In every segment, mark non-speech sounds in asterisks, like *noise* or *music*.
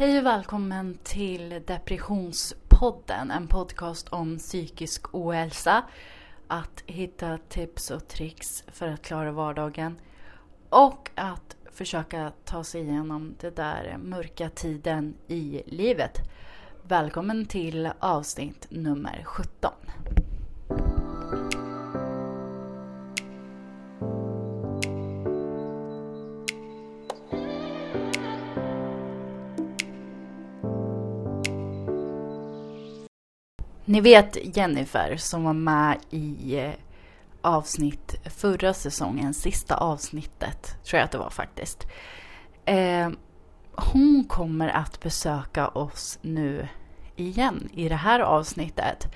Hej och välkommen till Depressionspodden, en podcast om psykisk ohälsa. Att hitta tips och tricks för att klara vardagen. Och att försöka ta sig igenom den där mörka tiden i livet. Välkommen till avsnitt nummer 17. Ni vet Jennifer som var med i eh, avsnitt förra säsongen, sista avsnittet tror jag att det var faktiskt. Eh, hon kommer att besöka oss nu igen i det här avsnittet.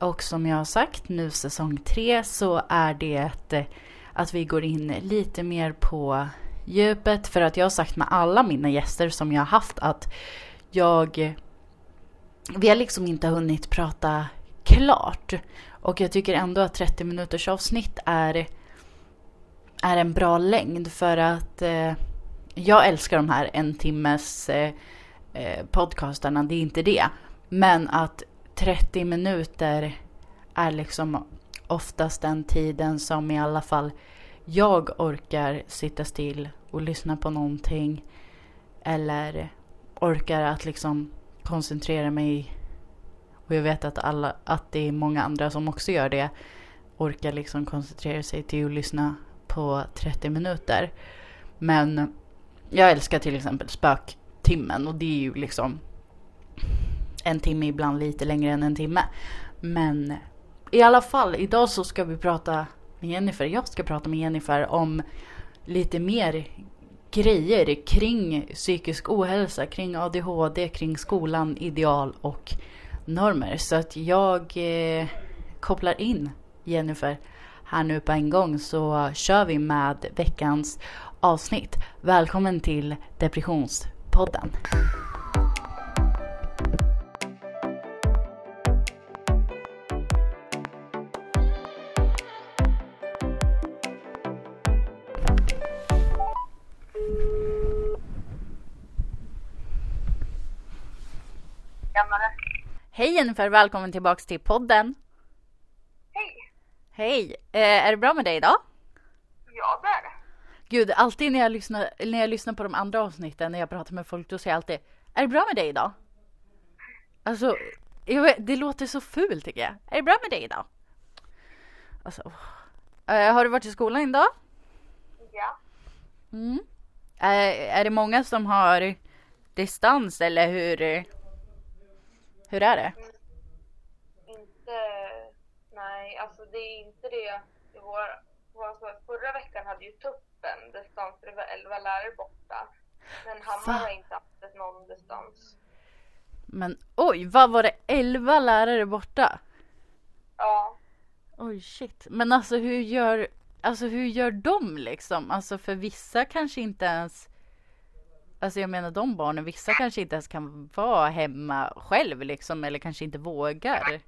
Och som jag har sagt nu säsong tre så är det eh, att vi går in lite mer på djupet för att jag har sagt med alla mina gäster som jag har haft att jag vi har liksom inte hunnit prata klart. Och jag tycker ändå att 30 minuters avsnitt är, är en bra längd för att eh, jag älskar de här en timmes eh, eh podcastarna, det är inte det. Men att 30 minuter är liksom oftast den tiden som i alla fall jag orkar sitta still och lyssna på någonting. Eller orkar att liksom koncentrera mig och jag vet att, alla, att det är många andra som också gör det orkar liksom koncentrera sig till att lyssna på 30 minuter. Men jag älskar till exempel spöktimmen och det är ju liksom en timme, ibland lite längre än en timme. Men i alla fall, idag så ska vi prata med Jennifer. Jag ska prata med Jennifer om lite mer grejer kring psykisk ohälsa, kring ADHD, kring skolan, ideal och normer. Så att jag eh, kopplar in Jennifer här nu på en gång så kör vi med veckans avsnitt. Välkommen till Depressionspodden. Hej Jennifer, välkommen tillbaka till podden. Hej. Hej. Eh, är det bra med dig idag? Ja, det är det. Gud, alltid när jag, lyssnar, när jag lyssnar på de andra avsnitten, när jag pratar med folk, då säger jag alltid Är det bra med dig idag? Alltså, vet, det låter så fult tycker jag. Är det bra med dig idag? Alltså, eh, har du varit i skolan idag? Ja. Mm. Eh, är det många som har distans eller hur? Hur är det? Mm, inte, nej, alltså det är inte det. det var, var förra veckan hade ju tuppen distans, det var 11 lärare borta. Men Hammar har inte haft någon distans. Men oj, vad var det? 11 lärare borta? Ja. Oj shit. Men alltså hur gör, alltså hur gör de liksom? Alltså för vissa kanske inte ens Alltså jag menar de barnen, vissa kanske inte ens kan vara hemma själv liksom eller kanske inte vågar.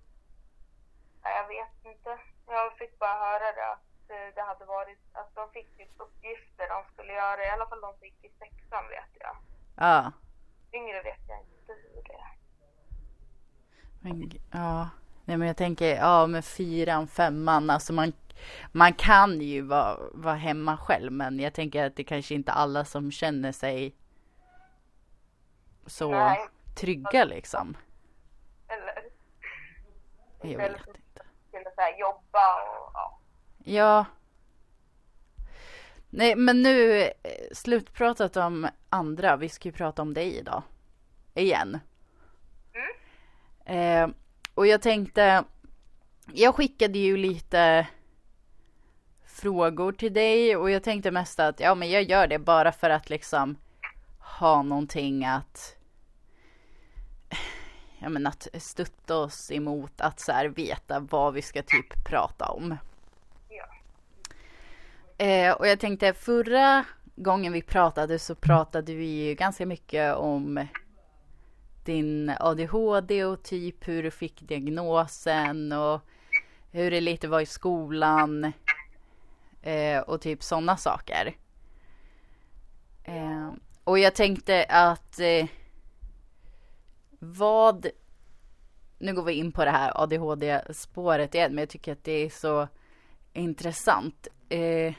Jag vet inte. Jag fick bara höra det att eh, det hade varit, att de fick typ uppgifter de skulle göra, i alla fall de som gick i sexan vet jag. Ja. Yngre vet jag inte hur det är. Men ja, nej men jag tänker, ja med fyran, femman, alltså man man kan ju vara, vara hemma själv men jag tänker att det kanske inte alla som känner sig så Nej. trygga liksom. Eller? Jag vet inte. Skulle så jobba och ja. Ja. Nej men nu eh, slutpratat om andra. Vi ska ju prata om dig idag. Igen. Mm. Eh, och jag tänkte. Jag skickade ju lite frågor till dig och jag tänkte mest att ja men jag gör det bara för att liksom ha någonting att ja, men att stötta oss emot att så här veta vad vi ska typ prata om. Ja. Eh, och jag tänkte förra gången vi pratade så pratade vi ju ganska mycket om din ADHD och typ hur du fick diagnosen och hur det lite var i skolan eh, och typ sådana saker. Eh, och jag tänkte att eh, vad, nu går vi in på det här ADHD-spåret igen, men jag tycker att det är så intressant. Eh,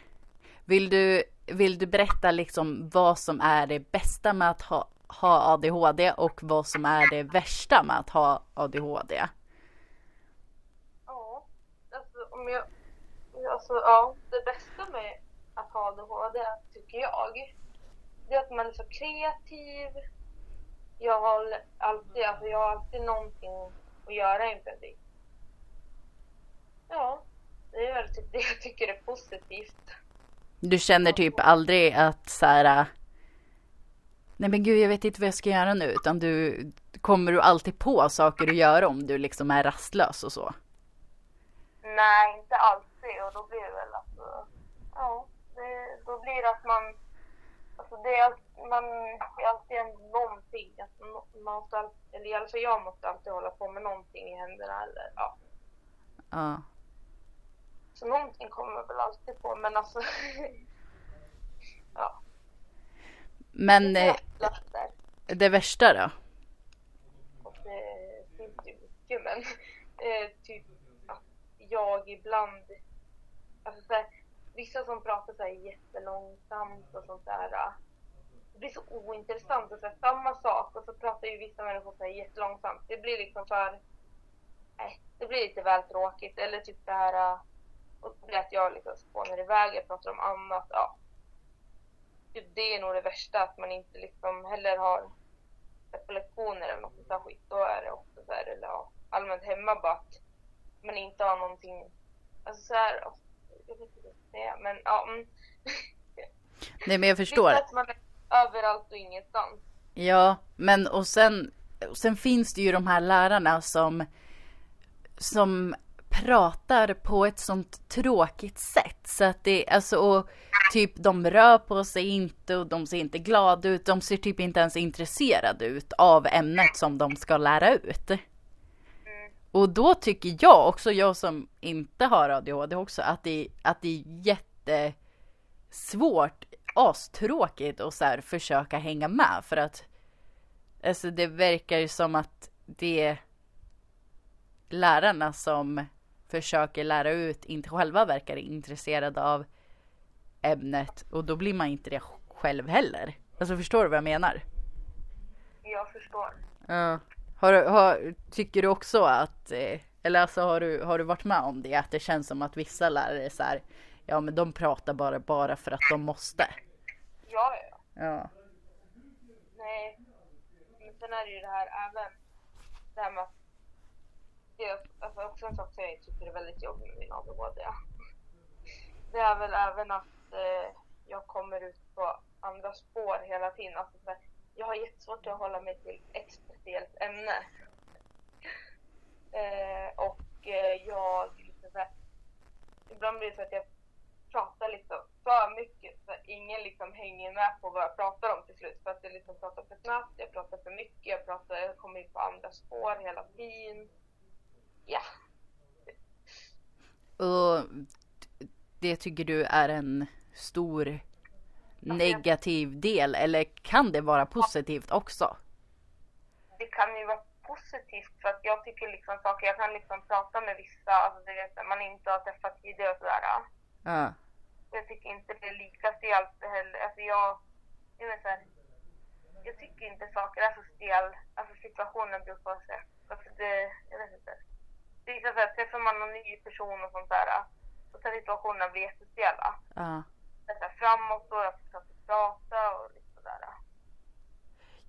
vill, du, vill du berätta liksom vad som är det bästa med att ha, ha ADHD och vad som är det värsta med att ha ADHD? Ja, alltså om jag... Alltså ja, det bästa med att ha ADHD tycker jag, det är att man är så kreativ. Jag har alltid, alltså jag har alltid någonting att göra inför det. Ja, det är väl typ det jag tycker är positivt. Du känner typ aldrig att så här, nej men gud jag vet inte vad jag ska göra nu, utan du kommer du alltid på saker att göra om du liksom är rastlös och så? Nej, inte alltid och då blir det väl alltså, ja, det, då blir det att man, alltså det är, man, är alltid någonting, att man måste, alltid, eller fall jag måste alltid hålla på med någonting i händerna eller ja. Ja. Så någonting kommer väl alltid på, men alltså, *laughs* ja. Men Det eh, det värsta då? Och det finns ju mycket, men eh, typ att jag ibland... Alltså så här, vissa som pratar så här jättelångsamt och sånt där. Äh, det blir så ointressant. Och så här, samma sak och så pratar ju vissa människor så här jättelångsamt. Det blir liksom för... Nej, det blir lite väl tråkigt. Eller typ det här... Äh, och det blir att jag liksom spånar iväg, jag pratar om annat. Ja. Typ det är nog det värsta, att man inte liksom heller har på lektioner eller något sånt skit, då är det ofta så här, eller ja, allmänt hemma bara att man inte har någonting, alltså så här, jag vet inte vad jag ska säga, men ja. Mm. *laughs* Nej men jag förstår. Lite att man är överallt och ingenstans. Ja, men och sen, och sen finns det ju de här lärarna som, som pratar på ett sånt tråkigt sätt. Så att det, alltså, och typ de rör på sig inte och de ser inte glada ut. De ser typ inte ens intresserade ut av ämnet som de ska lära ut. Och då tycker jag också, jag som inte har ADHD också, att det, att det är jättesvårt, astråkigt att så här försöka hänga med. För att alltså det verkar ju som att det är lärarna som försöker lära ut inte själva verkar intresserade av ämnet och då blir man inte det själv heller. Alltså förstår du vad jag menar? Jag förstår. Ja. Har, har, tycker du också att, eh, eller alltså har du, har du varit med om det? Att det känns som att vissa lärare är så här, ja men de pratar bara, bara för att de måste. Ja, ja. Ja. Nej. Men sen är det ju det här även, det här med att det är alltså också en sak som jag tycker är väldigt jobbig med min ADHD. Det är väl även att eh, jag kommer ut på andra spår hela tiden. Alltså, jag har jättesvårt att hålla mig till ett speciellt ämne. Eh, och eh, jag, liksom, här, ibland blir det så att jag pratar liksom för mycket så att ingen liksom hänger med på vad jag pratar om till slut. För att jag liksom pratar för snabbt, jag pratar för mycket, jag, pratar, jag kommer in på andra spår hela tiden. Ja, Och det tycker du är en stor negativ del eller kan det vara positivt också? det kan ju vara positivt för att jag tycker liksom saker, jag kan liksom prata med vissa, alltså du vet, man inte har träffat tidigare och sådär. Ja. Jag tycker inte det är lika stelt heller. Alltså jag, jag vet inte, jag tycker inte saker är så stel, alltså situationen brukar jag säga. Alltså det, jag vet inte. Det är så här, träffar man någon ny person och sånt där, så kan situationerna bli jättestela. Ja. Här, framåt då, jag försöker prata och lite sådär.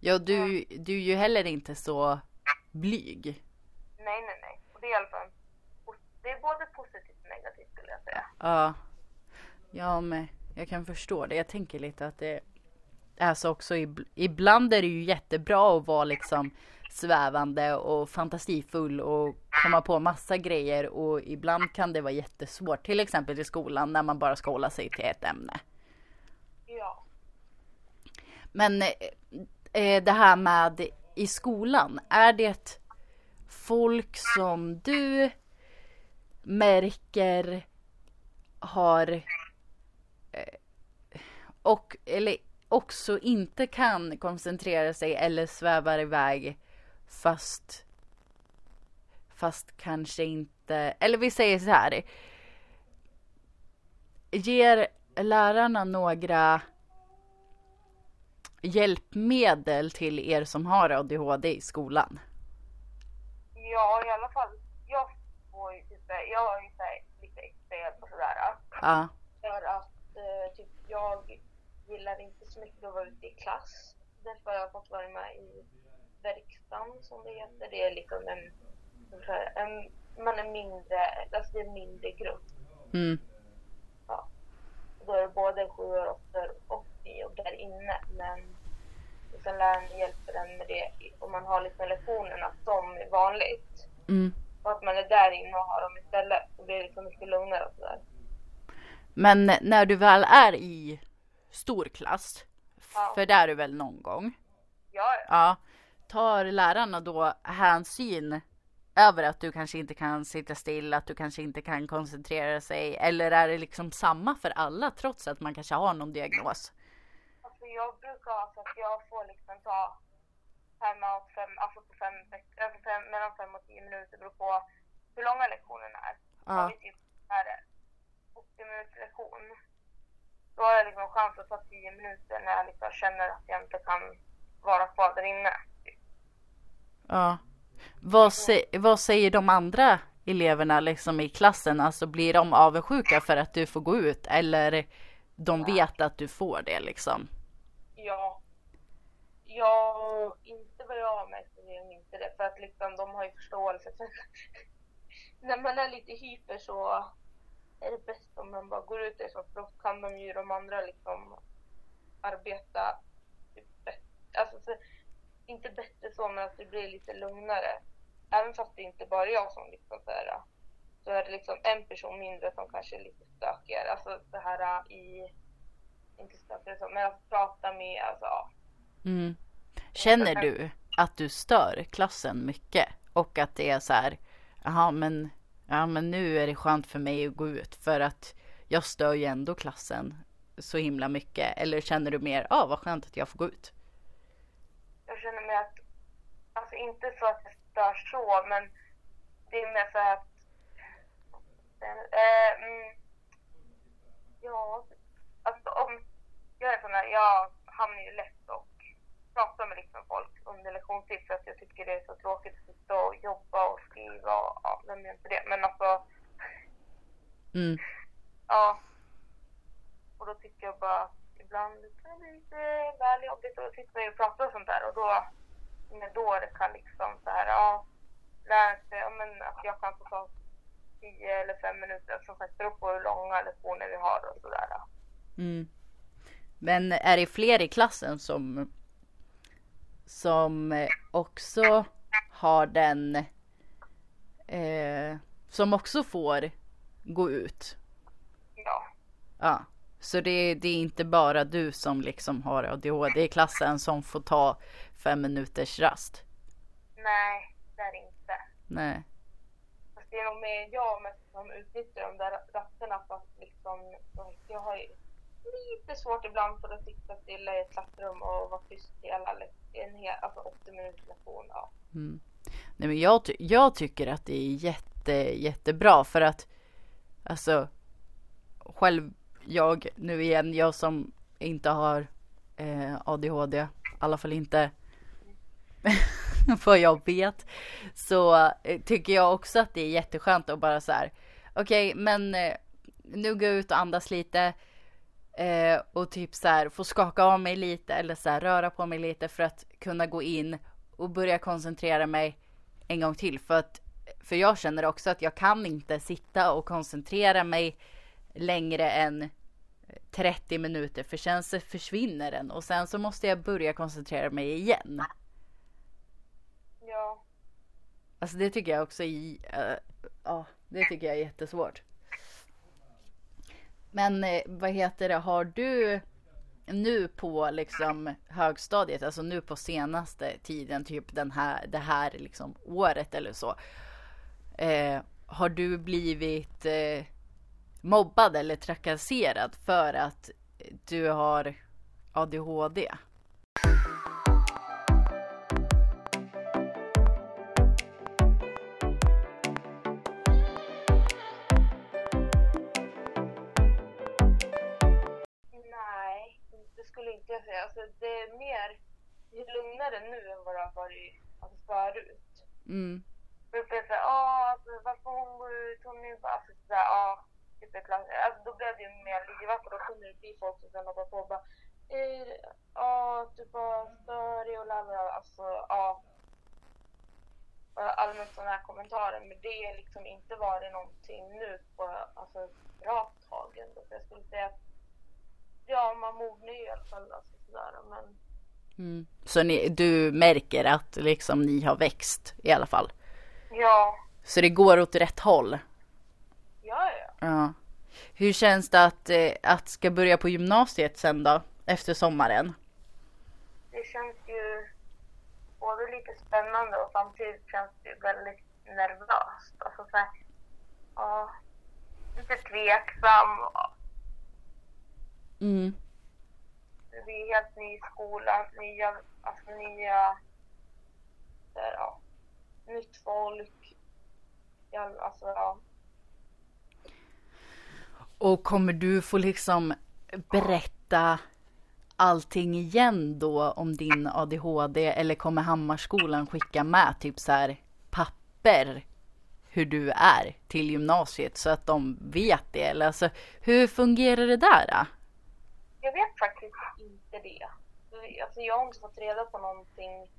Ja, du, du är ju heller inte så blyg. Nej, nej, nej. Och det är i alla fall, det är både positivt och negativt skulle jag säga. Ja. Ja, men jag kan förstå det. Jag tänker lite att det är så också. ib- Ibland är det ju jättebra att vara liksom svävande och fantasifull och komma på massa grejer och ibland kan det vara jättesvårt. Till exempel i skolan när man bara ska hålla sig till ett ämne. Ja. Men eh, det här med i skolan, är det folk som du märker har eh, och eller också inte kan koncentrera sig eller svävar iväg Fast Fast kanske inte, eller vi säger så här. Ger lärarna några hjälpmedel till er som har ADHD i skolan? Ja, i alla fall. Jag får ju typ, jag har ju lite extra hjälp och sådär. Ja. För att eh, typ, jag gillar inte så mycket att vara ute i klass. Därför har jag fått vara med i verkstaden som det heter. Det är liksom en, en man är mindre, alltså det är en mindre grupp. Mm. Ja. Då är det både sjuor, åttor och nior där inne. Men sen läraren hjälper en med det om man har liksom lektionerna som vanligt. Mm. Och att man är där inne och har dem istället. Så blir det liksom mycket lugnare och sådär. Men när du väl är i stor klass, Ja. för det är du väl någon gång? Ja, ja. Tar lärarna då hänsyn över att du kanske inte kan sitta still, att du kanske inte kan koncentrera sig? Eller är det liksom samma för alla trots att man kanske har någon diagnos? Alltså jag brukar ha så att jag får liksom ta timeout fem, alltså på fem, fem, mellan fem och tio minuter beror på hur långa lektionerna är. Har Ja. vi typ är det 80 minuters lektion. Då har jag liksom chans att ta 10 minuter när jag liksom känner att jag inte kan vara kvar där inne. Ja. Vad, sä- vad säger de andra eleverna liksom i klassen? Alltså blir de avundsjuka för att du får gå ut? Eller de vet att du får det liksom? Ja. Ja, inte vad jag har märkt så är de inte det. För att liksom de har ju förståelse för *laughs* när man är lite hyper så är det bäst om man bara går ut därifrån för då kan de ju de andra liksom arbeta bättre. Alltså, så, inte bättre så men att det blir lite lugnare. Även fast det inte bara är jag som liksom så här, så är det liksom en person mindre som kanske är lite stökigare. Alltså det här i, inte stökigare så, men att prata med, alltså ja. Mm. Känner du att du stör klassen mycket? Och att det är så här, jaha men, ja men nu är det skönt för mig att gå ut för att jag stör ju ändå klassen så himla mycket. Eller känner du mer, ja ah, vad skönt att jag får gå ut? Jag känner mig att, alltså inte så att det stör så, men det är mer så att, eh, mm, ja, alltså om, jag är sån här, jag hamnar ju lätt och pratar med liksom folk under lektionstid för att jag tycker det är så tråkigt att sitta och jobba och skriva och ja, vem gör inte det? Men alltså, Mm. ja. Och då tycker jag bara ibland kan det bli lite väl jobbigt och sitta och prata och sånt där och då, då det kan liksom så här, ja, lära sig, ja men att jag kan få ta 10 eller 5 minuter, som sagt beror på hur långa lektioner vi har och sådär. Mm. Men är det fler i klassen som som också har den eh, som också får gå ut? Ja, Ja, så det, det är inte bara du som liksom har ADHD i klassen som får ta fem minuters rast? nej, det är det inte. Nej. Fast det är nog mer jag mest som utnyttjar de där rasterna för att liksom, jag har ju lite svårt ibland för att sitta stilla i ett klassrum och vara tyst hela en hel, alltså 80 minuters lektion. Ja. Mm. Nej men jag, ty- jag tycker att det är jätte, jättebra för att alltså själv jag nu igen, jag som inte har eh, ADHD, i alla fall inte *laughs* vad jag vet, så eh, tycker jag också att det är jätteskönt att bara så här, okej men eh, nu jag ut och andas lite eh, och typ så här få skaka av mig lite eller så här röra på mig lite för att kunna gå in och börja koncentrera mig en gång till. För att för jag känner också att jag kan inte sitta och koncentrera mig längre än 30 minuter för sen så försvinner den och sen så måste jag börja koncentrera mig igen. ja. Alltså det tycker jag också är, eh, ja det tycker jag är jättesvårt. Men eh, vad heter det, har du nu på liksom högstadiet, alltså nu på senaste tiden, typ den här, det här liksom året eller så. Eh, har du blivit eh, mobbad eller trakasserad för att du har ADHD. Nej, det skulle inte jag säga. Alltså, det är mer lugnare nu än vad det har varit alltså, förut. Mm. Jag blir såhär, ah, alltså, varför hon går ut, hon är ju bara... Alltså, såhär, ah Typ i klass. Alltså, då blev det ju mer livat och då kunde det bli folk som sen hoppade på och bara, ja, du bara störig och lalala. Alltså, ja. Allmänt sådana här kommentarer, men det har liksom inte varit någonting nu på alltså, ett bra tag ändå. Jag skulle säga att, ja, man mognar ju i alla fall. Alltså, sådär, men Mm. Så ni, du märker att liksom ni har växt i alla fall? ja, Så det går åt rätt håll? Ja, ja. Ja. Hur känns det att, eh, att ska börja på gymnasiet sen då? Efter sommaren? det känns ju både lite spännande och samtidigt känns det ju väldigt nervöst. Alltså så här, ja, lite tveksam. Mm. Det blir helt ny skola, nya, alltså nya, här, ja, nytt folk. Ja, alltså, ja. Och kommer du få liksom berätta allting igen då om din ADHD eller kommer Hammarskolan skicka med typ så här papper hur du är till gymnasiet så att de vet det eller alltså hur fungerar det där? Då? Jag vet faktiskt inte det. Alltså, jag har inte fått reda på någonting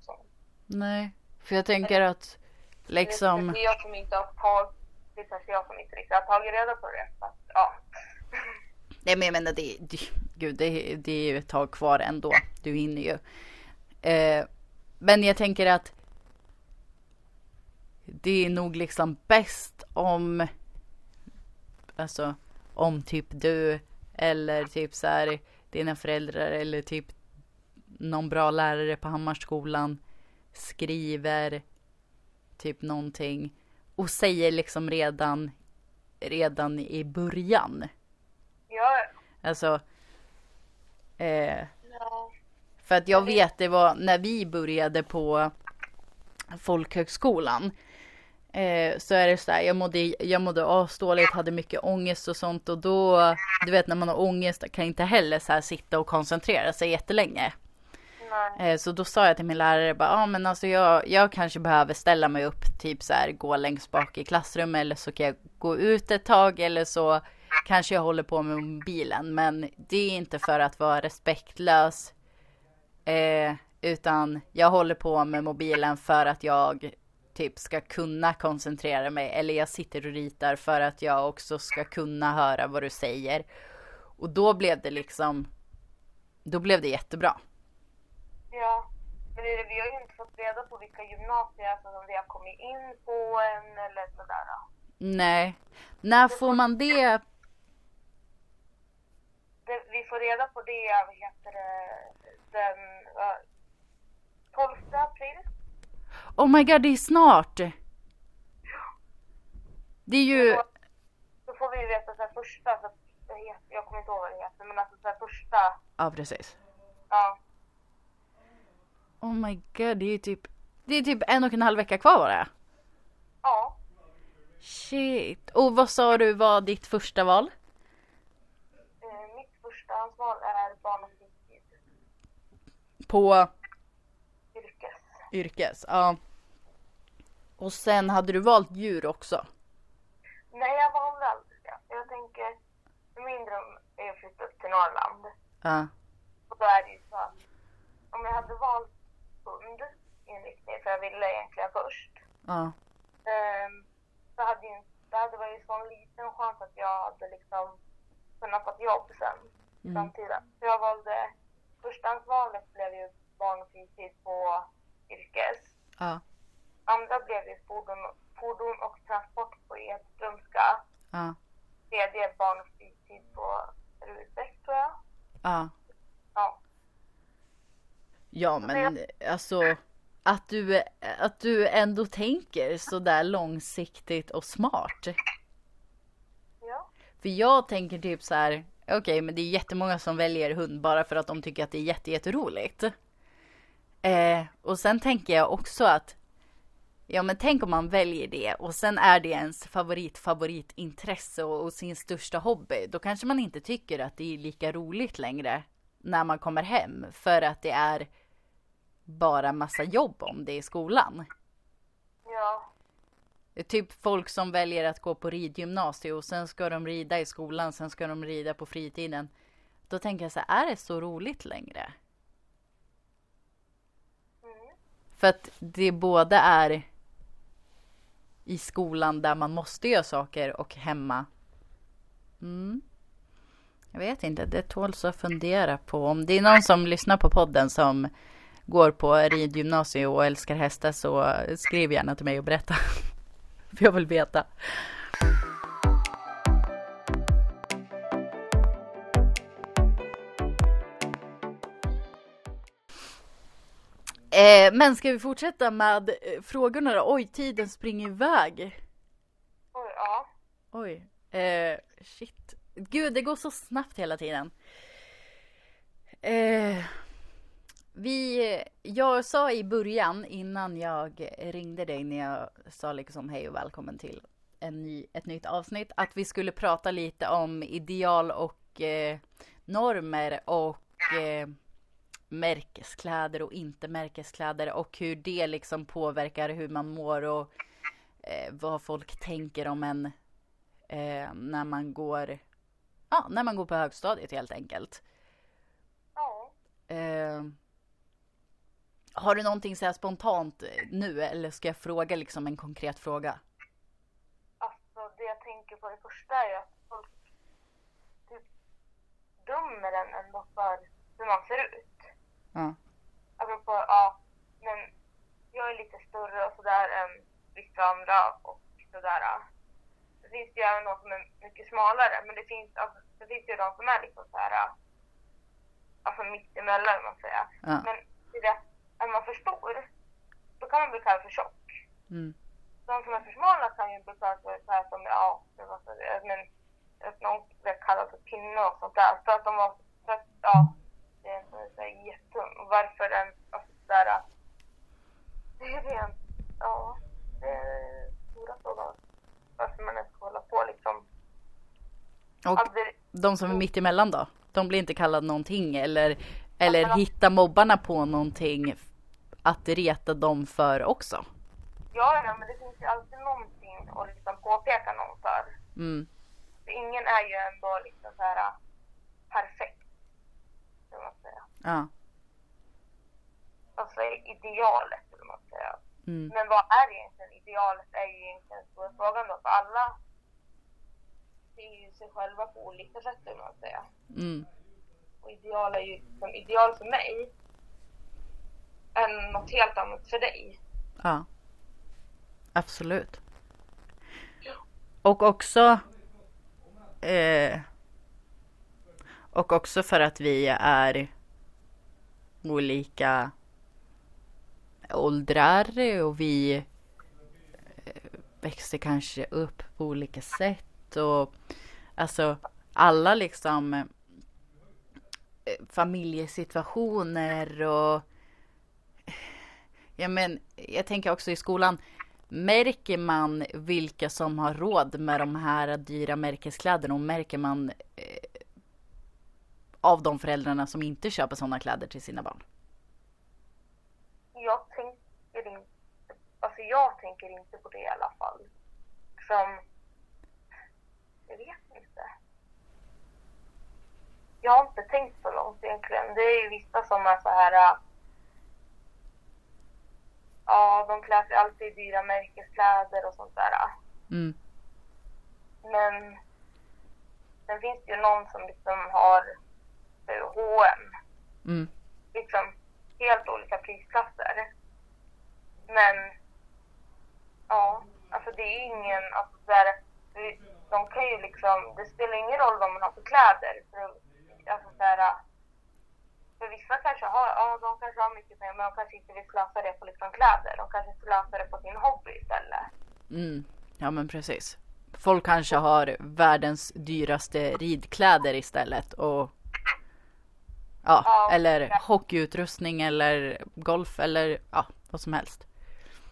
sånt. Nej, för jag tänker att liksom jag som inte har det är kanske jag som inte riktigt har tagit reda på det. Så att, ja. Nej men jag menar det, det, gud, det, det är ju ett tag kvar ändå. Du hinner ju. Eh, men jag tänker att det är nog liksom bäst om alltså om typ du eller typ så här dina föräldrar eller typ någon bra lärare på Hammarskolan skriver typ någonting och säger liksom redan redan i början Ja, Alltså. Eh, ja. för att jag vet det var när vi började på folkhögskolan. Eh, så är det så här, jag mådde, jag mådde asdåligt, hade mycket ångest och sånt och då, du vet när man har ångest kan inte heller så här sitta och koncentrera sig jättelänge. Nej. Eh, så då sa jag till min lärare bara, ja ah, men alltså jag, jag kanske behöver ställa mig upp, typ så här gå längst bak i klassrummet eller så kan jag gå ut ett tag eller så kanske jag håller på med mobilen. Men det är inte för att vara respektlös. Eh, utan jag håller på med mobilen för att jag typ ska kunna koncentrera mig. Eller jag sitter och ritar för att jag också ska kunna höra vad du säger. Och då blev det liksom, då blev det jättebra. Ja. Men det, vi har ju inte fått reda på vilka gymnasier alltså, som vi har kommit in på än eller sådär. Nej. När får man det? Det, vi får reda på det, vad heter det, den uh, 12 april. Oh my god, det är snart. Det är ju, Så, så får vi veta så här, första, så, jag kommer inte ihåg vad det heter, men alltså så här, första, ja precis. ja. Oh my god, det är typ, det är typ en och en halv vecka kvar bara. Ja. Shit. Och vad sa du var ditt första val? Eh, mitt första ansvar är barn och fritid, På yrkes. yrkes, ja. Och sen hade du valt djur också. Nej, jag valde aldrig det. Jag tänker, min dröm är att flytta upp till Norrland. Ja. Och då är det ju så att om jag hade valt hund inriktning, för jag ville egentligen först, Ja. ehm, så hade ju det hade varit så en liten chans att jag hade liksom kunnat få jobb sen i Mm. framtiden. Så jag valde, förstahandsvalet blev ju barn och fritid på yrkes. Ja. Andra blev ju fordon, fordon och transport på Edströmska. Ja. Tredje barn och fritid på Rudbeck tror jag. Ja. Ja. Ja men alltså att du, att du ändå tänker sådär långsiktigt och smart. Ja. För jag tänker typ så här, okej men det är jättemånga som väljer hund bara för att de tycker att det är jätte, jätteroligt. Eh, och sen tänker jag också att, ja men tänk om man väljer det och sen är det ens favorit, favoritintresse och, och sin största hobby. Då kanske man inte tycker att det är lika roligt längre när man kommer hem för att det är bara massa jobb om det i skolan. Ja. Typ folk som väljer att gå på ridgymnasium och sen ska de rida i skolan, sen ska de rida på fritiden. Då tänker jag så här, är det så roligt längre? Mm. För att det både är i skolan där man måste göra saker och hemma. Mm. Jag vet inte, det tåls att fundera på. Om det är någon som lyssnar på podden som går på ridgymnasium och älskar hästar så skriv gärna till mig och berätta. *laughs* För jag vill veta. Eh, men ska vi fortsätta med eh, frågorna då? Oj, tiden springer iväg. Oj, ja. Oj. Eh, shit. Gud, det går så snabbt hela tiden. Eh, vi, jag sa i början innan jag ringde dig när jag sa liksom hej och välkommen till en ny, ett nytt avsnitt att vi skulle prata lite om ideal och eh, normer och eh, märkeskläder och inte märkeskläder och hur det liksom påverkar hur man mår och eh, vad folk tänker om en eh, när man går ja, när man går på högstadiet helt enkelt. Ja. Eh, har du någonting så spontant nu eller ska jag fråga liksom en konkret fråga? Alltså det jag tänker på det första är att folk typ dömer en ändå för hur man ser ut. Ja. Apropå, ja, men jag är lite större och sådär än vissa andra och sådär. Det finns ju även de som är mycket smalare, men det finns, alltså, det finns ju de som är liksom såhär, alltså mittemellan om man säger. Ja. Men det är det, är man för stor, då kan man bli kallad för tjock. Mm. De som är för smala kan ju bli kallade för så här som, ja, men att någon blev kallad för pinne och sånt där. För att de var, för att, ja, det är så så här jätteung. Och varför en, alltså sådär, det är rent, ja, det är stora frågan. Varför man ens ska hålla på liksom. Och Alltså, de som är mitt emellan då? De blir inte kallade någonting eller, eller hittar mobbarna på någonting att reta dem för också? ja, ja, men det finns ju alltid någonting att liksom påpeka någon för. Mm. För ingen är ju ändå liksom så här perfekt. Kan man säga. Ja. Alltså idealet, vill man säga. Mm. Men vad är egentligen idealet är ju egentligen den stora frågan då. För alla ser ju sig själva på olika sätt, vill man säga. Mm. Och ideal är ju, som ideal för mig, än något helt annat för dig. Ja. Absolut. Och också eh, och också för att vi är olika åldrar och vi eh, växer kanske upp på olika sätt och alltså alla liksom eh, familjesituationer och Ja, men jag tänker också i skolan. Märker man vilka som har råd med de här dyra märkeskläderna och märker man eh, av de föräldrarna som inte köper sådana kläder till sina barn? Jag tänker inte, alltså jag tänker inte på det i alla fall. Som, jag vet inte. Jag har inte tänkt så långt egentligen. Det är ju vissa som är så här. Äh, Ja, de klär sig alltid i dyra märkeskläder och sånt där. Mm. Men sen finns det ju någon som liksom har H&M Mm. liksom helt olika prisklasser. Men ja, alltså det är ingen, alltså där, de kan ju liksom, det spelar ingen roll vad man har för kläder. För, alltså där, för vissa kanske har, ja de kanske har mycket pengar men de kanske inte vill slösa det på liksom kläder. De kanske slösar det på sin hobby istället. Mm. Ja men precis. Folk kanske har världens dyraste ridkläder istället och ja, Ja. eller hockeyutrustning eller golf eller ja, vad som helst.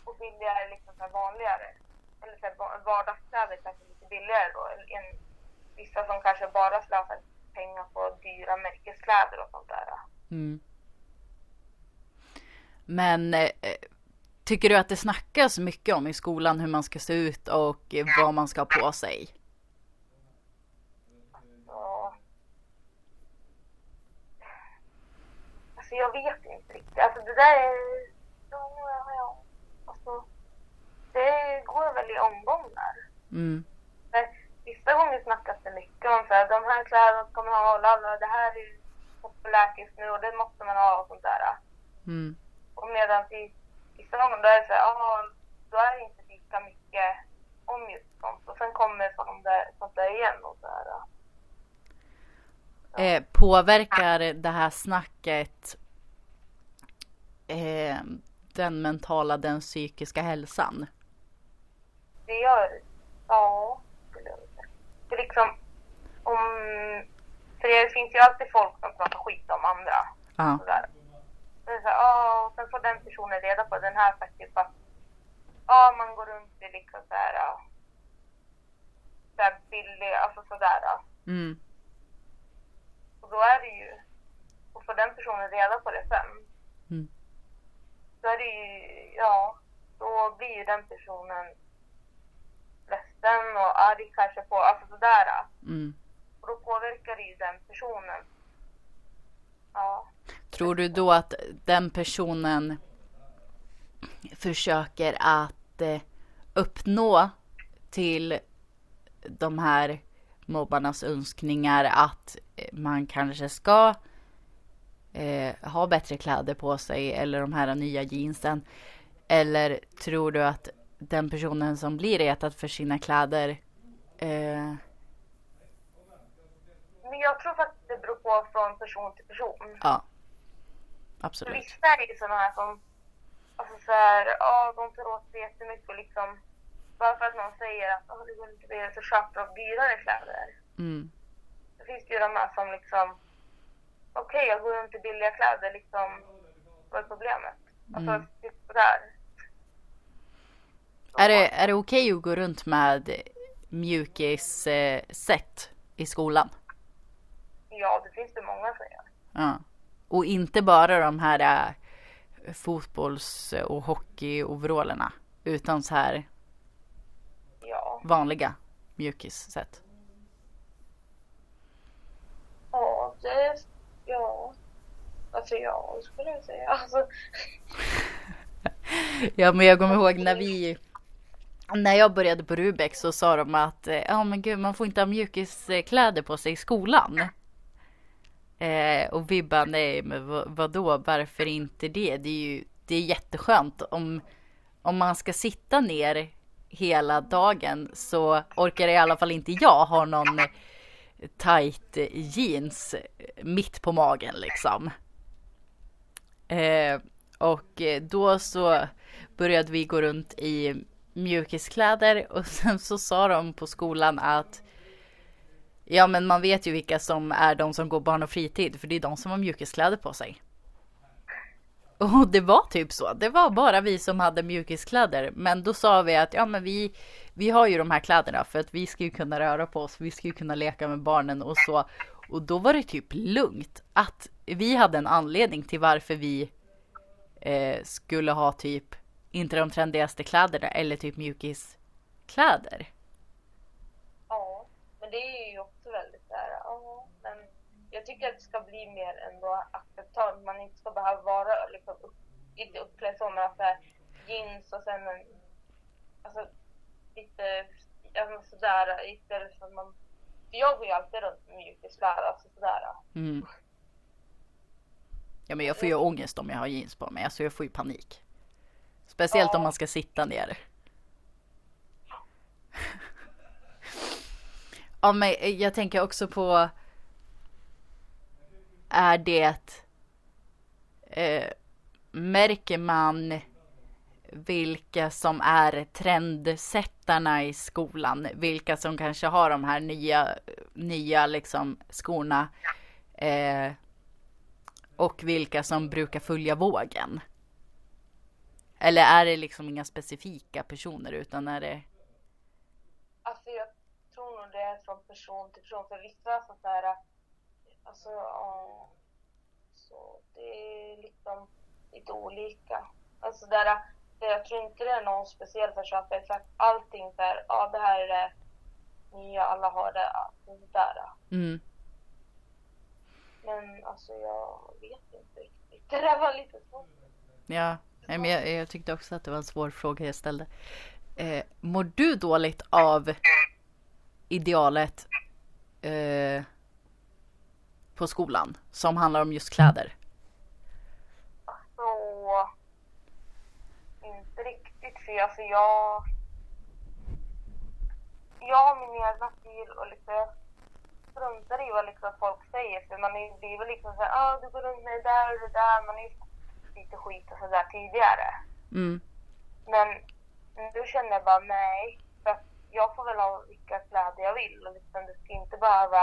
Och billigare liksom här vanligare. Eller så här va- vardagskläder kanske lite billigare då. Än vissa som kanske bara slösar pengar på dyra märkeskläder och sånt där. Mm. Men eh, tycker du att det snackas mycket om i skolan hur man ska se ut och vad man ska ha på sig? Så... Alltså jag vet inte riktigt. Alltså det där är... Ja, ja, ja. Alltså, det går väl i omgångar. Mm. Men vissa gånger snackas det mycket om så här, de här kläderna ska man ha och det här är populärt just nu och det måste man ha och sånt där. Mm. Och medan i vissa gånger då är det så här, ah, då är det inte lika mycket om just sånt. Och sen kommer sånt där, sånt där igen och så här. Eh, påverkar det här snacket eh, den mentala, den psykiska hälsan? Det gör, ja, skulle jag säga. För liksom, om, för det finns ju alltid folk som pratar skit om andra. Ja. Sådär. Det är så här, och sen får den personen reda på den här typ att ja, man går runt i liksom så här, ja, så här billig, alltså sådär. ja. Mm. Och då är det ju, och får den personen reda på det sen, Mm. då är det ju, ja, då blir ju den personen ledsen och arg kanske på, alltså sådär. ja. Mm. Då påverkar det ju den personen. Ja. Tror du då att den personen försöker att eh, uppnå till de här mobbarnas önskningar att eh, man kanske ska eh, ha bättre kläder på sig eller de här nya jeansen? Eller tror du att den personen som blir retad för sina kläder eh, jag tror faktiskt det beror på från person till person. ja, För absolut. vissa är ju sådana här som, alltså så här, ja de tar åt sig jättemycket och liksom, bara för att någon säger att oh, det går inte bli så köper de dyrare kläder. Mm, Det finns ju de här som liksom, okej jag går runt i billiga kläder liksom, vad är problemet? Alltså, Mm. typ sådär. Är det, är det okej att gå runt med mjukis eh, set i skolan? Ja, det finns det många som gör. Ja. Och inte bara de här eh, fotbolls och hockeyoveralerna. Utan så här Ja. vanliga mjukisset. Ja, det, ja. Alltså ja, skulle jag säga. Alltså, *laughs* Ja men jag kommer ihåg när vi när jag började på Rubek så sa de att eh, ja men gud man får inte ha mjukiskläder på sig i skolan. Eh, och vi bara nej men vad, vadå varför inte det? Det är ju det är jätteskönt om, om man ska sitta ner hela dagen så orkar i alla fall inte jag ha någon tight jeans mitt på magen liksom. Eh, och då så började vi gå runt i mjukiskläder och *laughs* sen så sa de på skolan att ja men man vet ju vilka som är de som går barn och fritid för det är de som har mjukiskläder på sig. Och det var typ så. Det var bara vi som hade mjukiskläder. Men då sa vi att ja men vi, vi har ju de här kläderna för att vi ska ju kunna röra på oss. Vi ska ju kunna leka med barnen och så. Och då var det typ lugnt att vi hade en anledning till varför vi eh, skulle ha typ inte de trendigaste kläderna eller typ mjukiskläder. ja. Men det är ju också väldigt där, ja. Men jag tycker att det ska bli mer ändå acceptabelt. Man inte ska behöva vara liksom upp, inte uppklädd så, men att här, jeans och sen en, alltså lite, alltså sådär, istället för att man, för jag går ju alltid runt med mjukiskläder, alltså sådär. Mm. Ja men jag får ju ångest om jag har jeans på mig. Alltså jag får ju panik. Speciellt om Ja. man ska sitta ner. Ja men jag tänker också på är det eh, Märker man vilka som är trendsättarna i skolan? Vilka som kanske har de här nya, nya liksom skorna? Eh, och vilka som brukar följa vågen? Eller är det liksom inga specifika personer utan är det Alltså jag tror nog det är från person till person. För vissa så här, Alltså, ja. Så det är liksom lite olika. Alltså där, jag tror inte det är någon speciell som köper exakt allting där. Ja, det här är det nya, alla har det. Det där. Mm. Men alltså jag vet inte riktigt. *laughs* Det där var lite svårt. Ja, Nej, men jag, jag tyckte också att det var en svår fråga jag ställde. Eh, mår du dåligt av idealet eh, på skolan som handlar om just kläder? Så inte riktigt för alltså jag jag har min egna stil och liksom jag struntar i vad liksom folk säger för man är, blir väl liksom såhär, ah, du går runt med det där och det där, man är ju lite skit och sådär tidigare. Mm. Men nu känner jag bara nej, för jag får väl ha vilka kläder jag vill och liksom det ska inte behöva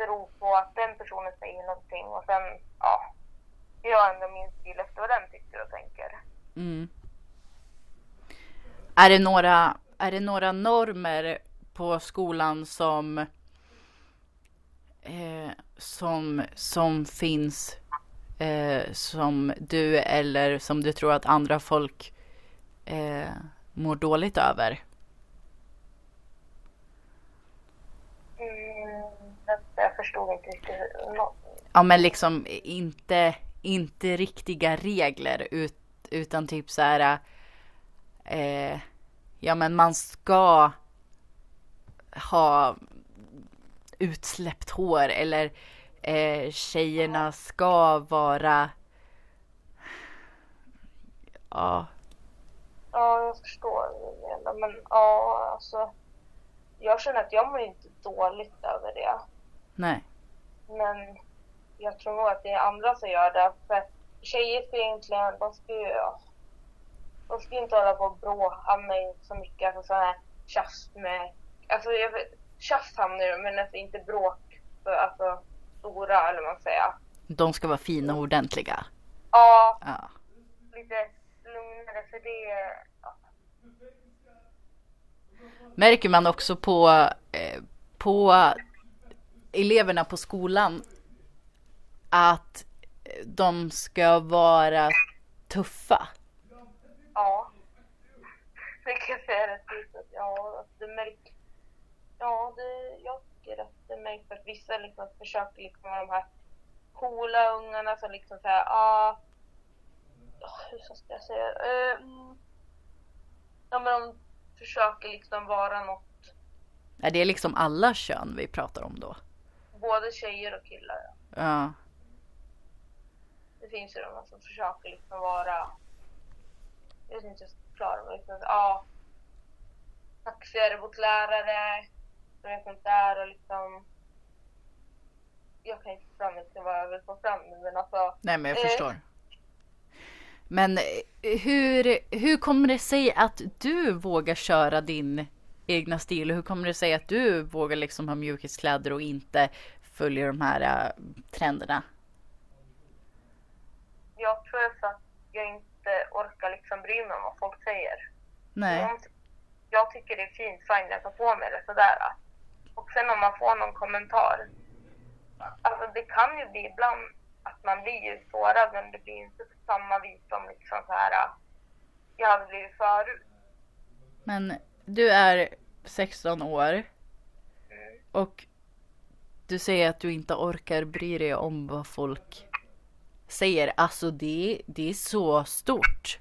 beror på att den personen säger någonting och sen, ja, jag ändå min stil efter vad den tycker och tänker. Mm. Är det några, är det några normer på skolan som eh, som, som finns eh, som du eller som du tror att andra folk eh, mår dåligt över? Mm, jag förstod inte riktigt. No. Ja men liksom inte, inte riktiga regler ut, utan typ så här eh, ja men man ska ha utsläppt hår eller eh, tjejerna ska vara ja. Ja, jag förstår vad du menar. Men ja, alltså. Jag känner att jag mår inte dåligt över det. Nej. Men jag tror att det är andra som gör det. För tjejer ska egentligen, de ska ju, de ska inte hålla på och bråka med så mycket, alltså sådana här tjafs med, alltså jag vet, tjafs hamnar ju, men alltså inte bråk, för, alltså stora eller vad man säger. De ska vara fina och ordentliga. Ja, Ja. lite lugnare för det, ja. Märker man också på, eh, på eleverna på skolan att de ska vara tuffa. Ja. Det kan jag säga rätt ut att ja, det märks. Ja, det, jag tycker att det märks att vissa liksom försöker liksom vara de här coola ungarna som liksom säger ah, oh, hur ska jag säga? Mm. ja, men de försöker liksom vara något, Är det liksom alla kön vi pratar om då? Både tjejer och killar. Ja. Det finns ju de som försöker liksom vara, jag vet inte hur jag ska förklara men liksom, ja, kaxigare mot lärare, jag vet inte där och liksom, jag kan inte få fram liksom vad jag vill få fram men alltså, Nej men jag Eh. förstår. Men eh, hur, hur kommer det sig att du vågar köra din egna stil? Hur kommer det sig att du vågar liksom ha mjukiskläder och inte följer de här äh, trenderna? jag tror för att jag inte orkar liksom bry mig om vad folk säger. Nej. Jag, jag tycker det är fint, fine, jag tar på mig det sådär. Och sen om man får någon kommentar. Alltså det kan ju bli ibland att man blir ju sårad men det blir inte på samma vis som liksom så här jag hade blivit förut. Men du är 16 år och du säger att du inte orkar bry dig om vad folk säger. Alltså det, det är så stort.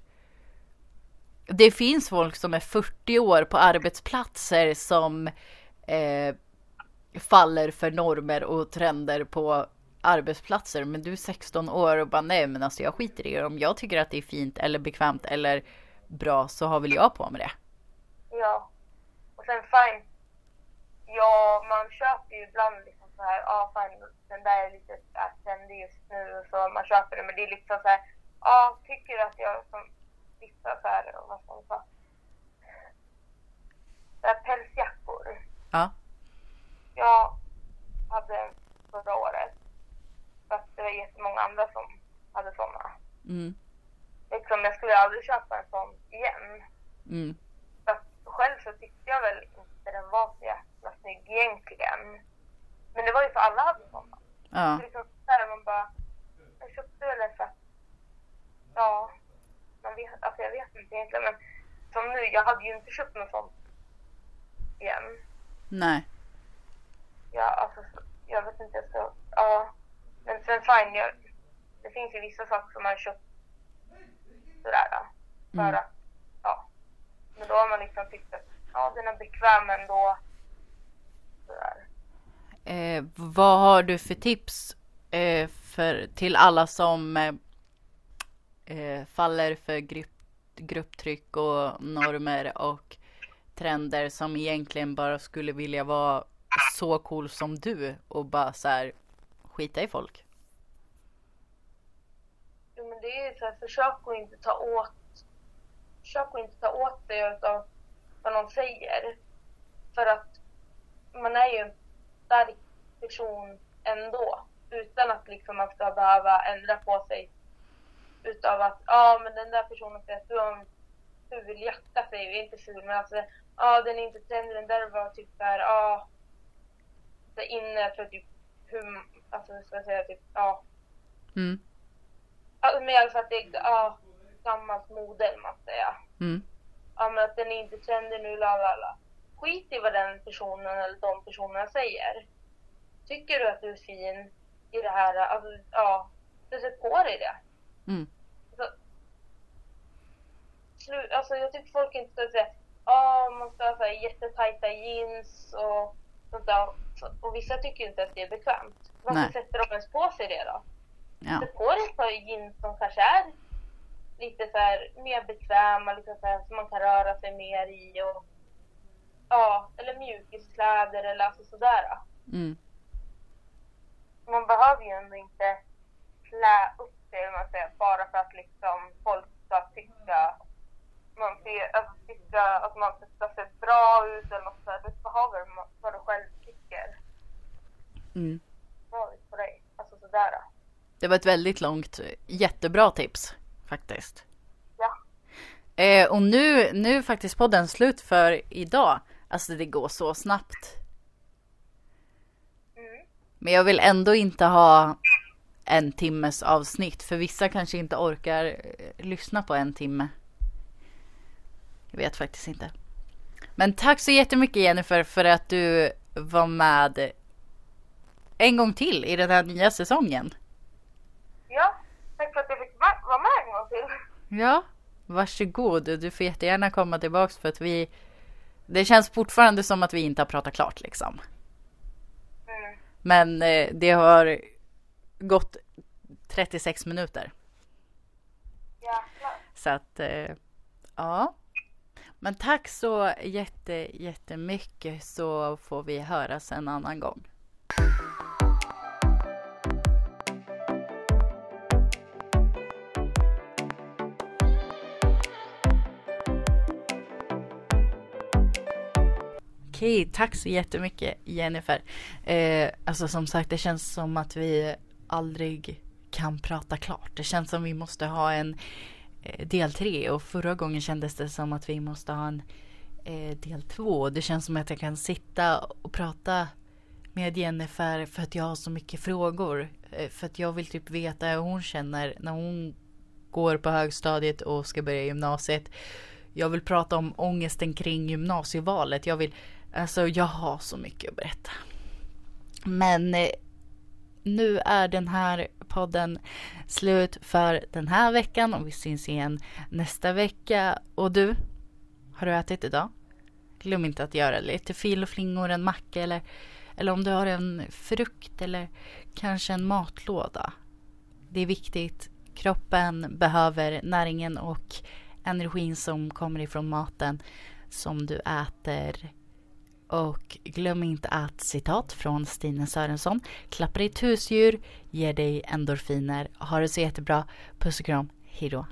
Det finns folk som är 40 år på arbetsplatser som eh, faller för normer och trender på arbetsplatser. Men du är 16 år och bara nej men alltså jag skiter i det. Om jag tycker att det är fint eller bekvämt eller bra så har väl jag på mig det. Ja. Och sen fine. Ja, man köper ju ibland liksom så här, ja ah, fine, den där är lite trendig just nu och så man köper det men det är liksom så här, ja ah, tycker att jag som vissa så här, vad ska man säga, pälsjackor. Ja. Jag hade en förra året. För att det var jättemånga andra som hade sådana. Mm. Liksom, jag skulle aldrig köpa en sån igen. Mm. Själv så tyckte jag väl inte den var så jäkla snygg egentligen. Men det var ju för alla hade sådana. Ja. Så liksom, där man bara, jag köpte väl för att, ja, man vet, alltså jag vet inte egentligen men som nu, jag hade ju inte köpt något sånt igen. Nej. Ja, alltså, jag vet inte, så, ja. Men sen fine, jag, det finns ju vissa saker som man köpt sådär då, för Mm. att. Men då har man liksom tyckt att, ja den är bekväm ändå. Eh, vad har du för tips eh, för, till alla som eh, eh, faller för grupp, grupptryck och normer och trender som egentligen bara skulle vilja vara så cool som du och bara så här skita i folk? Jo, men det är ju så här, försök att inte ta åt, försök att inte ta åt sig av vad någon säger. För att man är ju en stark person ändå. Utan att liksom man ska behöva ändra på sig. Utav att, ja men den där personen säger att du har en ful jacka, säger vi, inte ful men alltså, ja den är inte trendig, den där var typ såhär, ja. Så inne för typ, hur, alltså hur ska jag säga, typ, ja. Mm. Ja, men i alla fall att det ja, gammalt mode eller man säga. Mm. Ja men att den är inte trendig nu, la la la. Skit i vad den personen eller de personerna säger. Tycker du att du är fin i det här, alltså ja, så sätt på dig det. Mm. Alltså, slu, alltså jag tycker folk inte ska säga ja man ska ha så här jättetajta jeans och sånt där. Och vissa tycker ju inte att det är bekvämt. Varför Nej. sätter de ens på sig det då? Ja. Sätt på dig ett par jeans som kanske är lite så här mer bekväma, liksom så här, som man kan röra sig mer i och ja, eller mjukiskläder eller alltså sådär. Mm. Man behöver ju ändå inte klä upp sig man säger, bara för att liksom folk ska tycka man ser, alltså, tycka att man ska se bra ut eller något sådär. Du behöver vad du själv tycker. Mm. På dig. Alltså sådär. Det var ett väldigt långt, jättebra tips faktiskt. Ja. Eh, och nu, nu är faktiskt podden slut för idag. Alltså det går så snabbt. Mm. Men jag vill ändå inte ha en timmes avsnitt. För vissa kanske inte orkar eh, lyssna på en timme. Jag vet faktiskt inte. Men tack så jättemycket Jennifer för att du var med en gång till i den här nya säsongen. För att jag fick va- vara med en gång till. Ja, varsågod. Du får jättegärna komma tillbaks för att vi... Det känns fortfarande som att vi inte har pratat klart liksom. Mm. Men eh, det har gått 36 minuter. Jäklar. Så att, eh, ja. Men tack så jätte, jättemycket så får vi höras en annan gång. Okej, tack så jättemycket Jennifer. Eh, alltså som sagt, det känns som att vi aldrig kan prata klart. Det känns som vi måste ha en eh, del tre och förra gången kändes det som att vi måste ha en eh, del två. Det känns som att jag kan sitta och prata med Jennifer för att jag har så mycket frågor. Eh, för att jag vill typ veta hur hon känner när hon går på högstadiet och ska börja gymnasiet. Jag vill prata om ångesten kring gymnasievalet. Jag vill, alltså jag har så mycket att berätta. Men eh, nu är den här podden slut för den här veckan och vi syns igen nästa vecka. Och du, har du ätit idag? Glöm inte att göra lite fil och flingor, en macka eller, eller om du har en frukt eller kanske en matlåda. Det är viktigt. Kroppen behöver näringen och energin som kommer ifrån maten som du äter. Och glöm inte att citat från Stine Sörensson. Klappa ditt husdjur, ger dig endorfiner. Ha det så jättebra. Puss och kram. Hejdå.